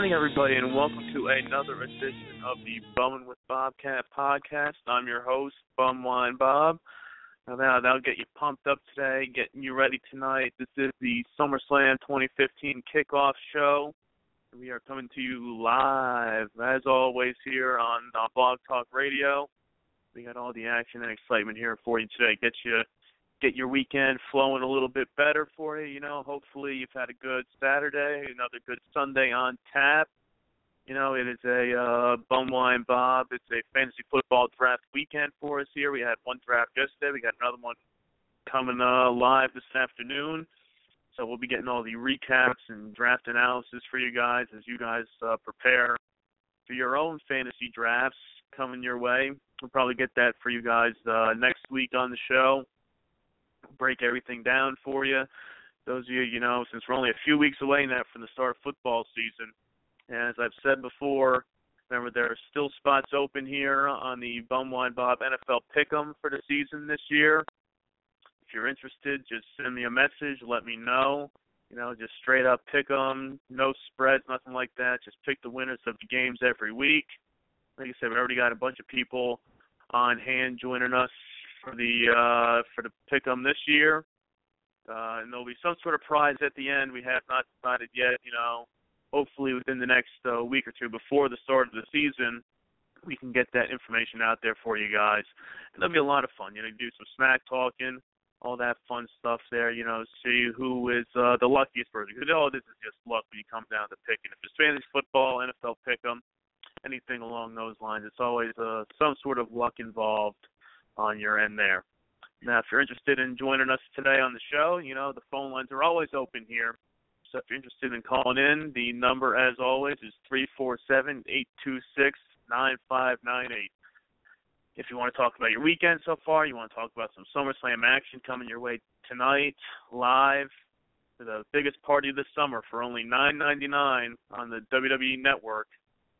Morning, everybody, and welcome to another edition of the Bumming with Bobcat podcast. I'm your host, Bumwine Bob. Now, that- that'll get you pumped up today, getting you ready tonight. This is the SummerSlam 2015 kickoff show. We are coming to you live, as always, here on uh, Blog Talk Radio. We got all the action and excitement here for you today. Get you get your weekend flowing a little bit better for you. You know, hopefully you've had a good Saturday, another good Sunday on tap. You know, it is a uh, Bumwine Bob. It's a fantasy football draft weekend for us here. We had one draft yesterday. We got another one coming uh, live this afternoon. So we'll be getting all the recaps and draft analysis for you guys as you guys uh, prepare for your own fantasy drafts coming your way. We'll probably get that for you guys uh, next week on the show break everything down for you. Those of you, you know, since we're only a few weeks away now from the start of football season, and as I've said before, remember there are still spots open here on the Bumwine Bob NFL Pick'em for the season this year. If you're interested, just send me a message, let me know. You know, just straight up pick 'em, no spreads, nothing like that. Just pick the winners of the games every week. Like I said, we already got a bunch of people on hand joining us for the uh, for the pick'em this year. Uh, and there'll be some sort of prize at the end. We have not decided yet. You know, hopefully within the next uh, week or two before the start of the season, we can get that information out there for you guys. And that'll be a lot of fun. You know, do some smack talking, all that fun stuff there. You know, see who is uh, the luckiest person. Because all this is just luck when you come down to picking. If it's fantasy football, NFL pick'em, anything along those lines, it's always uh, some sort of luck involved on your end there. Now, if you're interested in joining us today on the show, you know, the phone lines are always open here. So if you're interested in calling in, the number, as always, is three four seven eight two six nine five nine eight. if you want to talk about your weekend so far, you want to talk about some SummerSlam action coming your way tonight, live, the biggest party of the summer for only nine ninety nine on the WWE Network.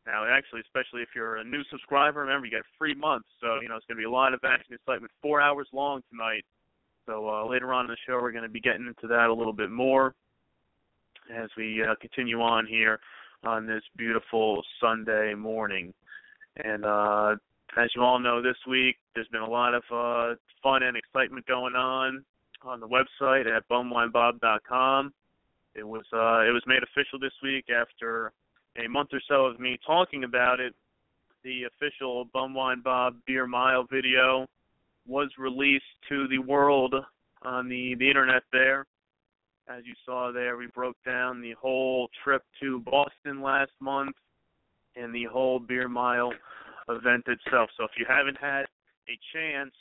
Now, actually, especially if you're a new subscriber, remember you get free months, so you know it's going to be a lot of action excitement. Four hours long tonight. So uh, later on in the show, we're going to be getting into that a little bit more as we uh, continue on here on this beautiful Sunday morning. And uh, as you all know, this week there's been a lot of uh, fun and excitement going on on the website at bumwinebob.com. It was uh, it was made official this week after a month or so of me talking about it. The official Bumwine Bob Beer Mile video was released to the world on the the internet there. As you saw there, we broke down the whole trip to Boston last month and the whole Beer Mile event itself. So if you haven't had a chance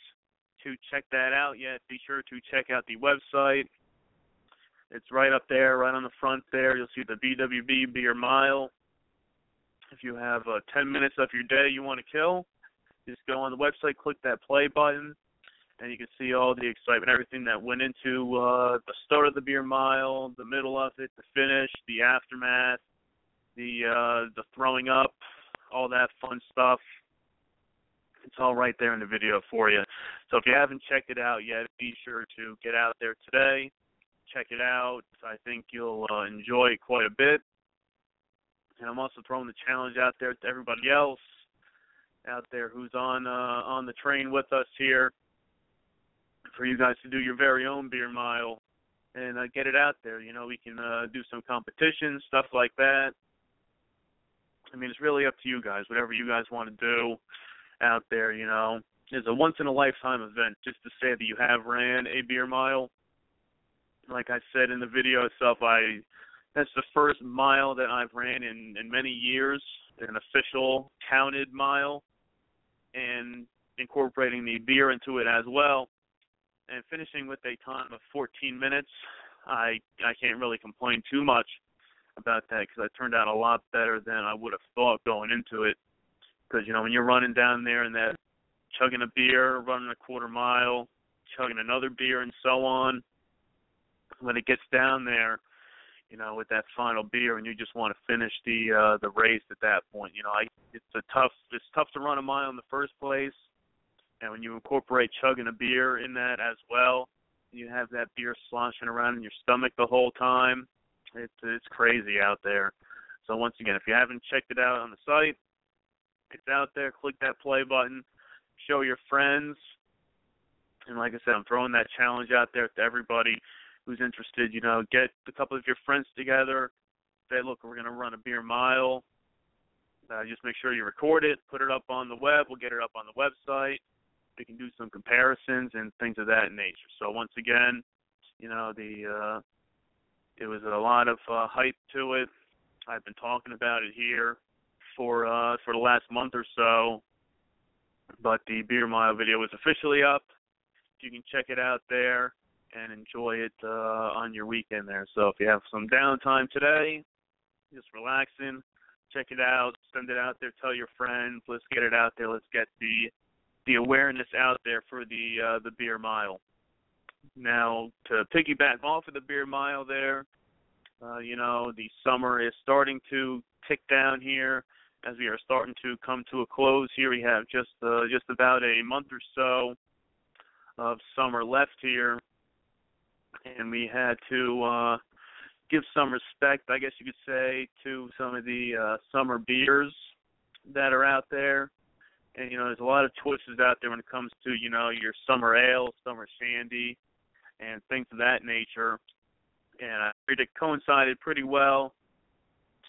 to check that out yet, be sure to check out the website. It's right up there, right on the front there. You'll see the BWB Beer Mile. If you have uh, 10 minutes of your day you want to kill, just go on the website, click that play button, and you can see all the excitement, everything that went into uh, the start of the beer mile, the middle of it, the finish, the aftermath, the uh, the throwing up, all that fun stuff. It's all right there in the video for you. So if you haven't checked it out yet, be sure to get out there today. Check it out. I think you'll uh, enjoy it quite a bit. And I'm also throwing the challenge out there to everybody else out there who's on uh, on the train with us here for you guys to do your very own beer mile and uh, get it out there. You know, we can uh, do some competitions, stuff like that. I mean, it's really up to you guys. Whatever you guys want to do out there, you know, it's a once in a lifetime event. Just to say that you have ran a beer mile. Like I said in the video itself, I that's the first mile that I've ran in in many years, an official counted mile, and incorporating the beer into it as well, and finishing with a time of 14 minutes. I I can't really complain too much about that because it turned out a lot better than I would have thought going into it. Because you know when you're running down there and that chugging a beer, running a quarter mile, chugging another beer, and so on. When it gets down there, you know, with that final beer, and you just want to finish the uh, the race at that point. You know, I, it's a tough it's tough to run a mile in the first place, and when you incorporate chugging a beer in that as well, you have that beer sloshing around in your stomach the whole time. It's it's crazy out there. So once again, if you haven't checked it out on the site, it's out there. Click that play button. Show your friends. And like I said, I'm throwing that challenge out there to everybody who's interested. You know, get a couple of your friends together. Say, look, we're going to run a beer mile. Uh, just make sure you record it, put it up on the web. We'll get it up on the website. We can do some comparisons and things of that nature. So once again, you know, the uh, it was a lot of uh, hype to it. I've been talking about it here for uh, for the last month or so. But the beer mile video is officially up. You can check it out there and enjoy it uh, on your weekend there. So if you have some downtime today, just relaxing, check it out, send it out there, tell your friends, let's get it out there, let's get the the awareness out there for the uh, the beer mile. Now to piggyback off of the beer mile there, uh, you know the summer is starting to tick down here as we are starting to come to a close here. We have just uh, just about a month or so of summer left here and we had to uh give some respect, I guess you could say, to some of the uh summer beers that are out there. And you know, there's a lot of choices out there when it comes to, you know, your summer ale, summer shandy, and things of that nature. And I figured it coincided pretty well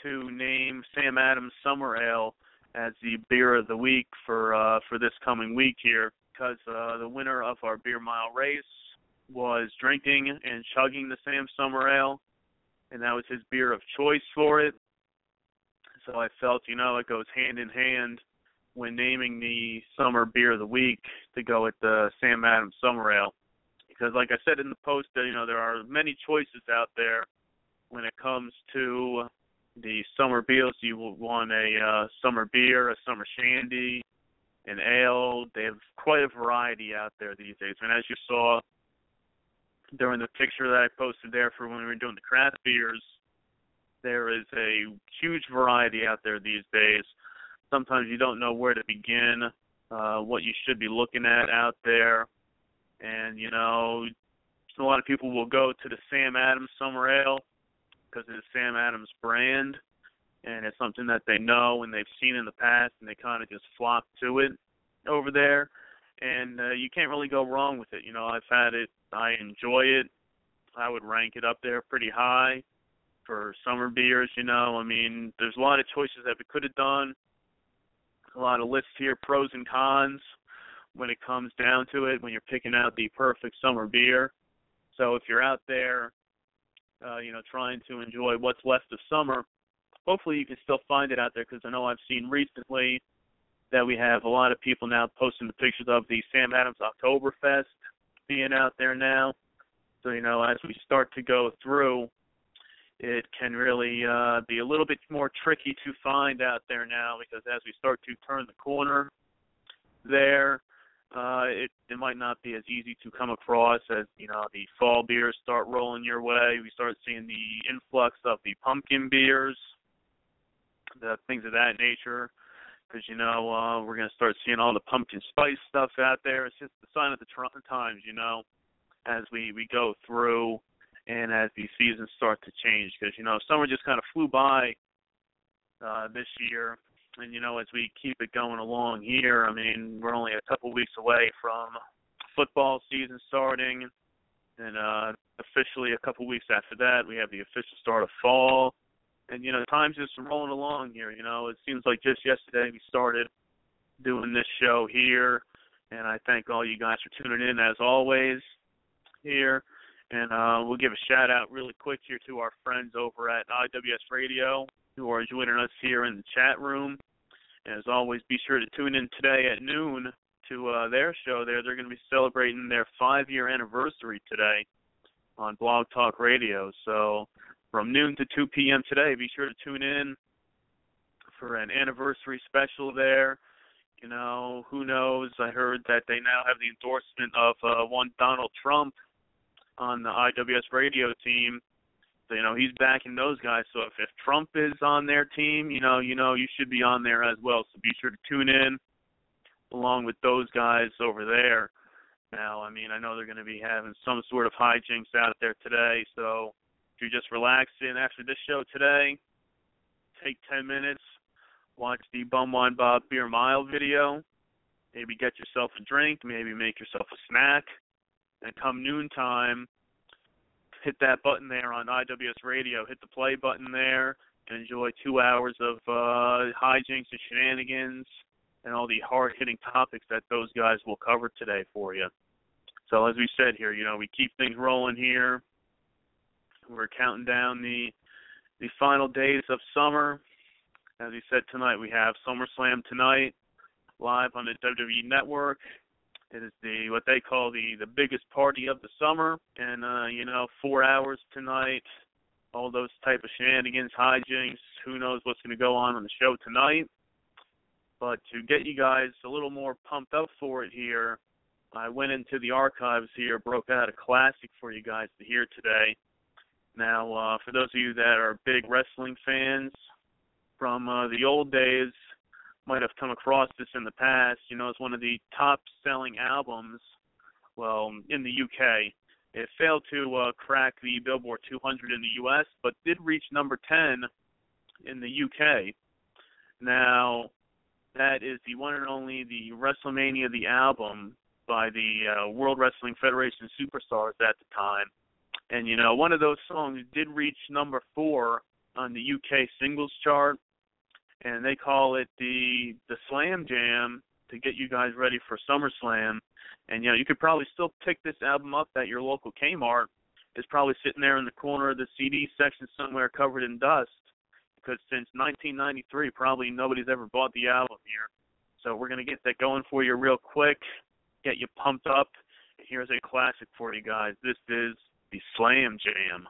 to name Sam Adams Summer Ale as the beer of the week for uh for this coming week here because uh the winner of our beer mile race was drinking and chugging the Sam Summer Ale, and that was his beer of choice for it. So I felt, you know, it goes hand in hand when naming the summer beer of the week to go with the Sam Adams Summer Ale. Because, like I said in the post, you know there are many choices out there when it comes to the summer beers. You will want a uh, summer beer, a summer shandy, and ale. They have quite a variety out there these days. And as you saw during the picture that I posted there for when we were doing the craft beers, there is a huge variety out there these days. Sometimes you don't know where to begin, uh, what you should be looking at out there. And, you know, a lot of people will go to the Sam Adams Summer Ale because the Sam Adams brand and it's something that they know and they've seen in the past, and they kind of just flock to it over there. And uh, you can't really go wrong with it. You know, I've had it. I enjoy it. I would rank it up there pretty high for summer beers. You know, I mean, there's a lot of choices that we could have done. A lot of lists here, pros and cons, when it comes down to it, when you're picking out the perfect summer beer. So if you're out there, uh, you know, trying to enjoy what's left of summer, hopefully you can still find it out there because I know I've seen recently that we have a lot of people now posting the pictures of the Sam Adams Oktoberfest being out there now. So you know, as we start to go through, it can really uh, be a little bit more tricky to find out there now because as we start to turn the corner there, uh, it it might not be as easy to come across as you know the fall beers start rolling your way. We start seeing the influx of the pumpkin beers the things of that nature. Because you know uh, we're gonna start seeing all the pumpkin spice stuff out there. It's just the sign of the tr- times, you know, as we we go through and as the seasons start to change. Because you know summer just kind of flew by uh, this year, and you know as we keep it going along here, I mean we're only a couple weeks away from football season starting, and uh, officially a couple weeks after that we have the official start of fall and you know time's just rolling along here. You know, it seems like just yesterday we started doing this show here, and I thank all you guys for tuning in as always here. And uh, we'll give a shout out really quick here to our friends over at IWS Radio who are joining us here in the chat room. As always, be sure to tune in today at noon to uh, their show there. They're going to be celebrating their five year anniversary today on Blog Talk Radio. So from noon to 2 p.m. today. Be sure to tune in for an anniversary special there. You know, who knows? I heard that they now have the endorsement of uh, one Donald Trump on the IWS radio team. So, you know, he's backing those guys. So if, if Trump is on their team, you know, you know, you should be on there as well. So be sure to tune in along with those guys over there. Now, I mean, I know they're going to be having some sort of hijinks out there today, so you're just relaxing after this show today, take 10 minutes, watch the Bum Wine Bob Beer Mile video, maybe get yourself a drink, maybe make yourself a snack, and come noontime, hit that button there on IWS Radio, hit the play button there, and enjoy two hours of uh, hijinks and shenanigans and all the hard hitting topics that those guys will cover today for you. So as we said here, you know, we keep things rolling here. We're counting down the the final days of summer. As we said tonight, we have SummerSlam tonight, live on the WWE Network. It is the what they call the the biggest party of the summer, and uh, you know, four hours tonight. All those type of shenanigans, hijinks. Who knows what's going to go on on the show tonight? But to get you guys a little more pumped up for it here, I went into the archives here, broke out a classic for you guys to hear today. Now, uh, for those of you that are big wrestling fans from uh, the old days, might have come across this in the past. You know, it's one of the top-selling albums. Well, in the UK, it failed to uh, crack the Billboard 200 in the US, but did reach number 10 in the UK. Now, that is the one and only the WrestleMania the album by the uh, World Wrestling Federation superstars at the time. And you know, one of those songs did reach number four on the UK singles chart, and they call it the the Slam Jam to get you guys ready for SummerSlam. And you know, you could probably still pick this album up at your local Kmart. It's probably sitting there in the corner of the CD section somewhere, covered in dust. Because since 1993, probably nobody's ever bought the album here. So we're gonna get that going for you real quick, get you pumped up. Here's a classic for you guys. This is the Slam Jam.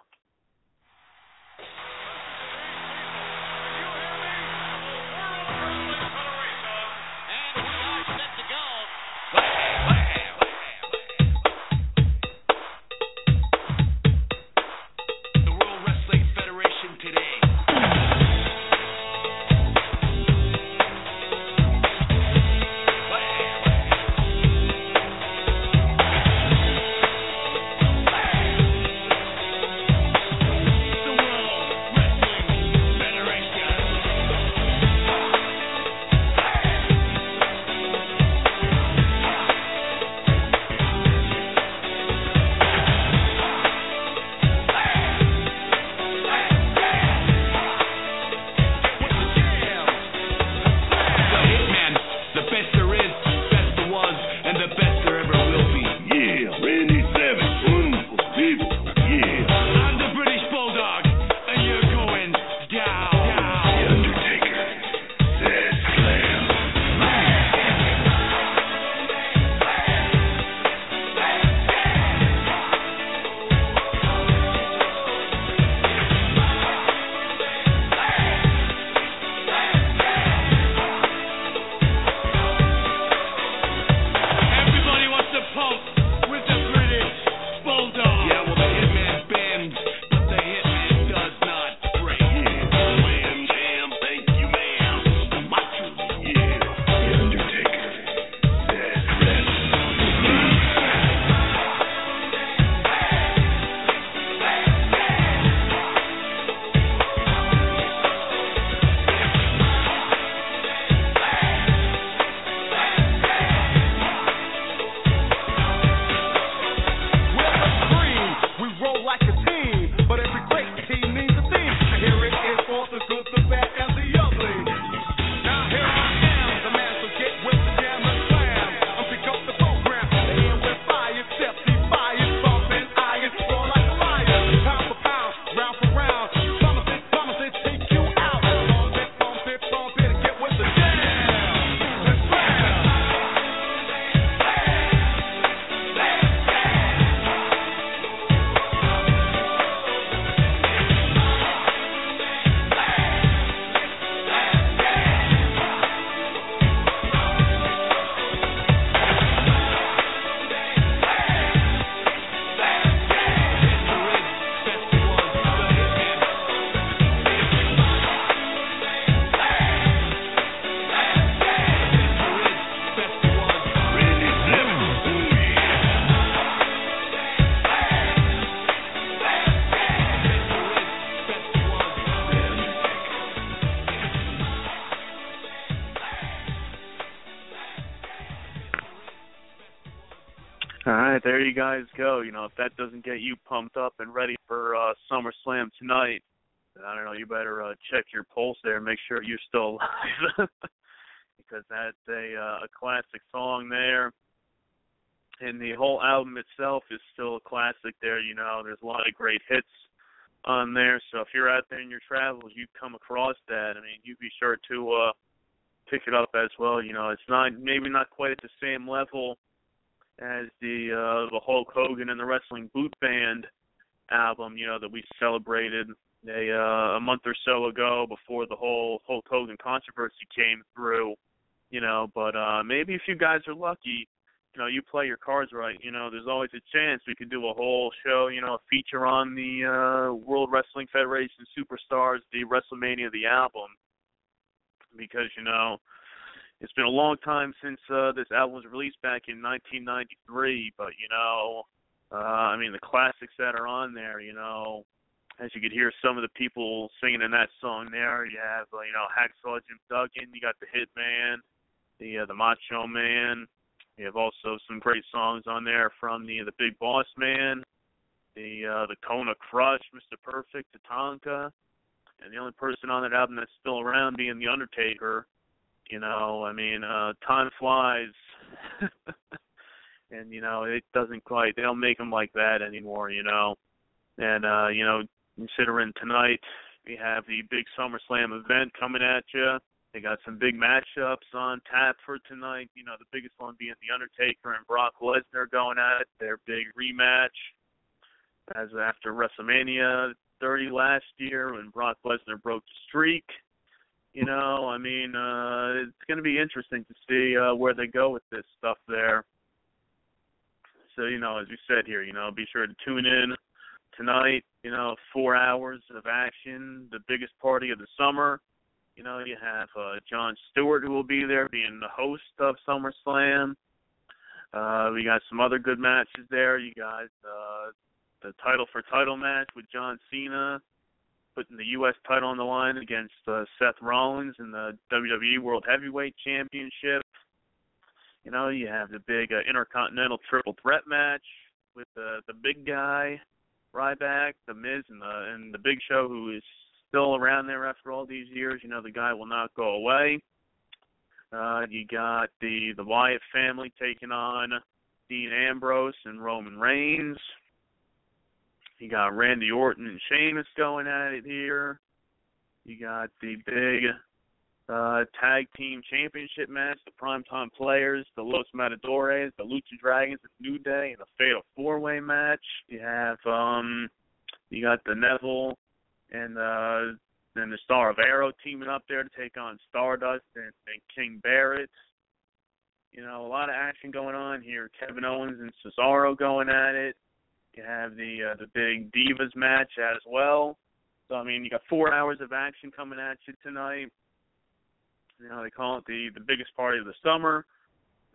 Guys go. You know, if that doesn't get you pumped up and ready for uh SummerSlam tonight, I don't know. You better uh, check your pulse there, make sure you're still alive, because that's a uh, a classic song there. And the whole album itself is still a classic. There, you know, there's a lot of great hits on there. So if you're out there in your travels, you come across that. I mean, you be sure to uh pick it up as well. You know, it's not maybe not quite at the same level as the uh the Hulk Hogan and the Wrestling Boot Band album, you know, that we celebrated a uh, a month or so ago before the whole Hulk Hogan controversy came through, you know, but uh maybe if you guys are lucky, you know, you play your cards right, you know, there's always a chance we could do a whole show, you know, a feature on the uh World Wrestling Federation Superstars, the WrestleMania the album. Because, you know, it's been a long time since uh this album was released back in 1993, but you know, uh I mean the classics that are on there, you know, as you could hear some of the people singing in that song there, you have uh, you know Hacksaw Jim Duggan, you got the Hitman, the uh, the Macho Man, you have also some great songs on there from the the Big Boss Man, the uh the Kona Crush, Mr. Perfect, the Tonka, and the only person on that album that's still around being the Undertaker. You know, I mean, uh time flies. and you know, it doesn't quite they don't make them like that anymore, you know. And uh, you know, considering tonight we have the big SummerSlam event coming at you. They got some big matchups on tap for tonight. You know, the biggest one being The Undertaker and Brock Lesnar going at it, their big rematch. As after WrestleMania 30 last year when Brock Lesnar broke the streak. You know, I mean, uh it's going to be interesting to see uh where they go with this stuff there. So, you know, as we said here, you know, be sure to tune in tonight, you know, four hours of action, the biggest party of the summer. You know, you have uh, Jon Stewart who will be there being the host of SummerSlam. Uh, we got some other good matches there. You got uh, the title for title match with John Cena, putting the U.S. title on the line against uh, Seth Rollins in the WWE World Heavyweight Championship. You know, you have the big uh, Intercontinental Triple Threat match with the the big guy Ryback, The Miz, and the and the Big Show, who is still around there after all these years. You know, the guy will not go away. Uh, you got the the Wyatt family taking on Dean Ambrose and Roman Reigns. You got Randy Orton and Sheamus going at it here. You got the big uh, tag team championship match, the primetime players, the Los Matadores, the Lucha Dragons, the New Day, and a fatal four way match. You have um you got the Neville and uh and the Star of Arrow teaming up there to take on Stardust and, and King Barrett. You know, a lot of action going on here. Kevin Owens and Cesaro going at it. You have the uh, the big Divas match as well. So I mean, you got four hours of action coming at you tonight. You know, they call it the the biggest party of the summer.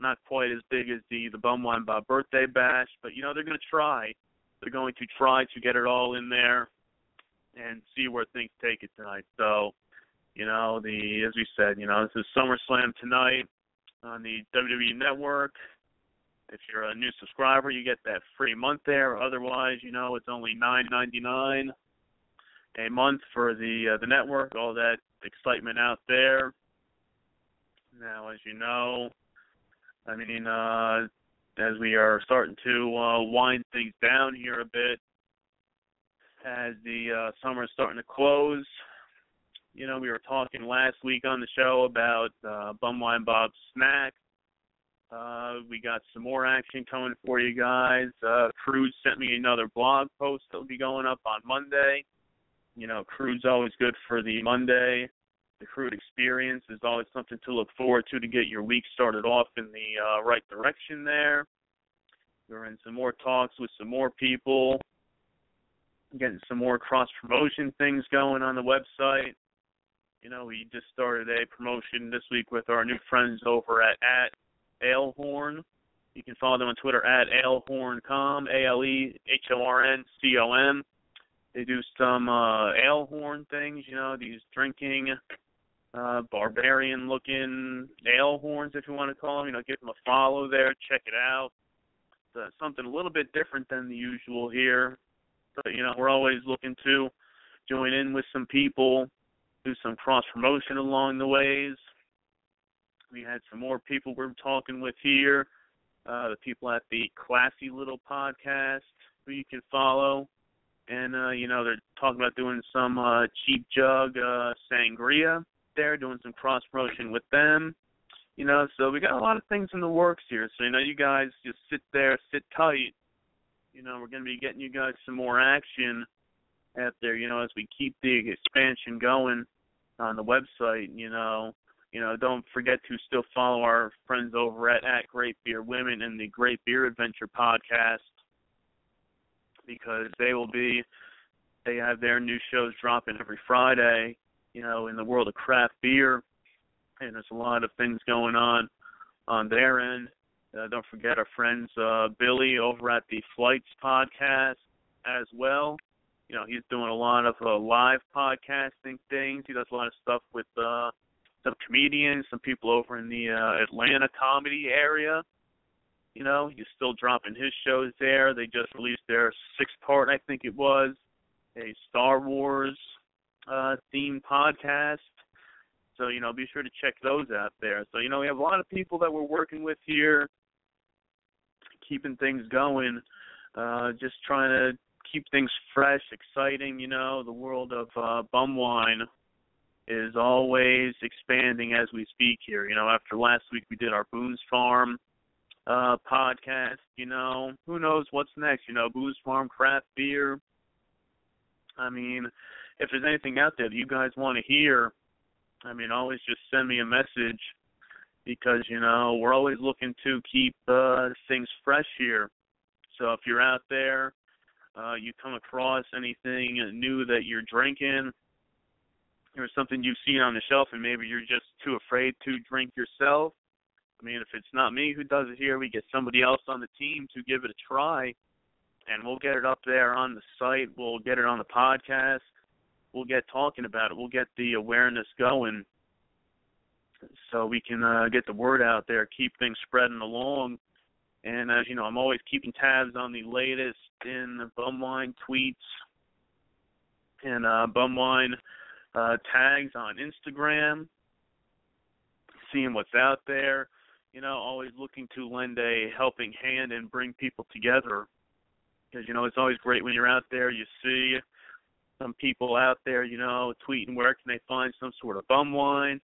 Not quite as big as the the Bumwine Bob birthday bash, but you know they're going to try. They're going to try to get it all in there and see where things take it tonight. So, you know, the as we said, you know, this is SummerSlam tonight on the WWE Network. If you're a new subscriber, you get that free month there. Otherwise, you know, it's only nine ninety nine a month for the uh, the network. All that excitement out there. Now, as you know, I mean, uh, as we are starting to uh, wind things down here a bit, as the uh, summer is starting to close, you know, we were talking last week on the show about uh, Bumwine Bob's snack. We got some more action coming for you guys. Uh, Crude sent me another blog post that'll be going up on Monday. You know, Crude's always good for the Monday the crude experience is always something to look forward to to get your week started off in the uh, right direction there. We're in some more talks with some more people, getting some more cross promotion things going on the website. You know, we just started a promotion this week with our new friends over at at Alehorn. You can follow them on Twitter at alehorncom, A L E H O R N C O M. They do some uh ale things, you know, these drinking uh, barbarian looking ale horns, if you want to call them. You know, give them a follow there, check it out. uh, something a little bit different than the usual here. But you know, we're always looking to join in with some people, do some cross promotion along the ways. We had some more people we're talking with here. Uh, the people at the Classy Little Podcast who you can follow. And uh, you know, they're talking about doing some uh cheap jug uh sangria there, doing some cross promotion with them. You know, so we got a lot of things in the works here. So you know, you guys just sit there, sit tight. You know, we're gonna be getting you guys some more action out there, you know, as we keep the expansion going on the website, you know. You know, don't forget to still follow our friends over at at Great Beer Women and the Great Beer Adventure podcast because they will be they have their new shows dropping every Friday, you know, in the world of craft beer and there's a lot of things going on on their end. Uh, don't forget our friends uh Billy over at the Flights podcast as well. You know, he's doing a lot of uh, live podcasting things. He does a lot of stuff with uh some comedians, some people over in the uh, Atlanta comedy area. You know, he's still dropping his shows there. They just released their sixth part, I think it was, a Star Wars uh themed podcast. So, you know, be sure to check those out there. So, you know, we have a lot of people that we're working with here, keeping things going, uh, just trying to keep things fresh, exciting, you know, the world of uh bum wine is always expanding as we speak here. You know, after last week we did our Boone's Farm uh podcast, you know, who knows what's next, you know, Boone's Farm craft beer. I mean, if there's anything out there that you guys want to hear, I mean, always just send me a message because, you know, we're always looking to keep uh things fresh here. So if you're out there, uh you come across anything new that you're drinking, or something you've seen on the shelf and maybe you're just too afraid to drink yourself. I mean, if it's not me who does it here, we get somebody else on the team to give it a try and we'll get it up there on the site. We'll get it on the podcast. We'll get talking about it. We'll get the awareness going so we can uh, get the word out there, keep things spreading along. And as you know, I'm always keeping tabs on the latest in the Bumwine tweets and uh, Bumwine uh, tags on Instagram, seeing what's out there. You know, always looking to lend a helping hand and bring people together. Because you know, it's always great when you're out there. You see some people out there, you know, tweeting where can they find some sort of bum wine.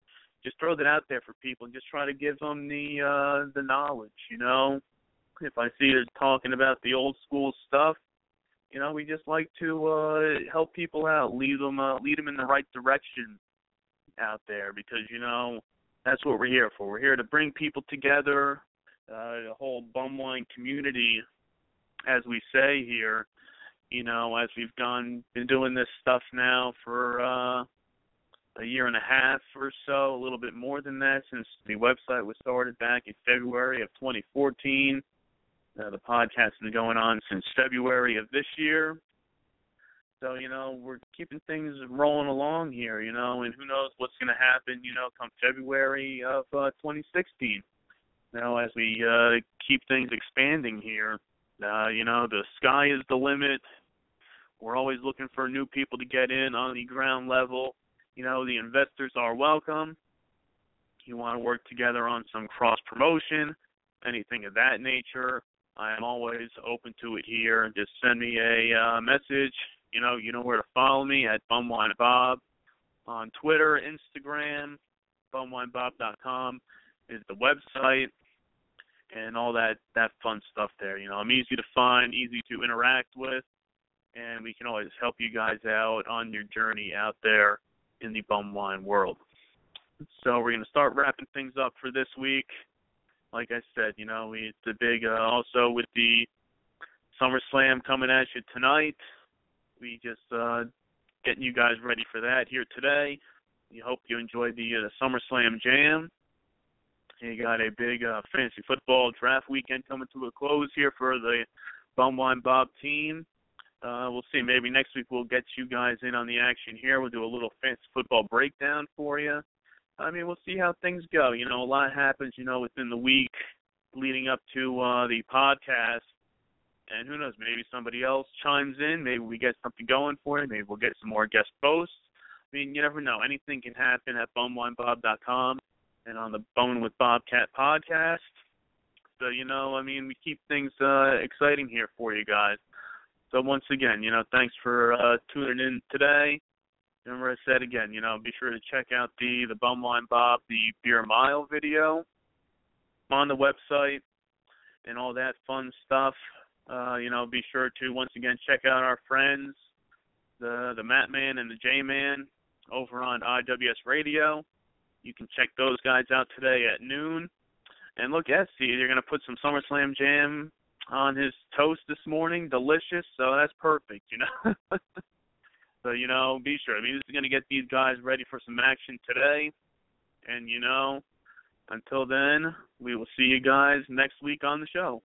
Just throw that out there for people and just try to give them the uh the knowledge, you know. If I see they're talking about the old school stuff, you know, we just like to uh help people out, lead them uh, lead them in the right direction out there because you know that's what we're here for. We're here to bring people together, uh the whole bum wine community as we say here, you know, as we've gone been doing this stuff now for uh a year and a half or so, a little bit more than that since the website was started back in February of 2014. Uh, the podcast has been going on since February of this year. So, you know, we're keeping things rolling along here, you know, and who knows what's going to happen, you know, come February of uh, 2016. You know, as we uh, keep things expanding here, uh, you know, the sky is the limit. We're always looking for new people to get in on the ground level. You know, the investors are welcome. You want to work together on some cross promotion, anything of that nature. I am always open to it here. Just send me a uh, message. You know, you know where to follow me at Bumwine Bob on Twitter, Instagram. Bumwinebob.com is the website, and all that that fun stuff there. You know, I'm easy to find, easy to interact with, and we can always help you guys out on your journey out there in the bum wine world. So we're going to start wrapping things up for this week. Like I said, you know, we it's a big uh, also with the SummerSlam coming at you tonight. We just uh getting you guys ready for that here today. We hope you enjoyed the uh, SummerSlam Jam. You got a big uh, fantasy football draft weekend coming to a close here for the Bumwine Bob team. Uh, we'll see. Maybe next week we'll get you guys in on the action here. We'll do a little fantasy football breakdown for you. I mean, we'll see how things go. You know, a lot happens, you know, within the week leading up to uh, the podcast. And who knows, maybe somebody else chimes in. Maybe we get something going for it. Maybe we'll get some more guest posts. I mean, you never know. Anything can happen at bumwinebob.com and on the Bone with Bobcat podcast. So, you know, I mean, we keep things uh, exciting here for you guys. So once again, you know, thanks for uh, tuning in today. Remember I said again, you know, be sure to check out the the Bumwine Bob, the Beer Mile video on the website and all that fun stuff. Uh, you know, be sure to once again check out our friends, the the Matt Man and the J Man over on IWS Radio. You can check those guys out today at noon. And look, see, they're gonna put some SummerSlam Jam on his toast this morning. Delicious, so that's perfect, you know. so you know, be sure. I mean, this is gonna get these guys ready for some action today. And you know, until then, we will see you guys next week on the show.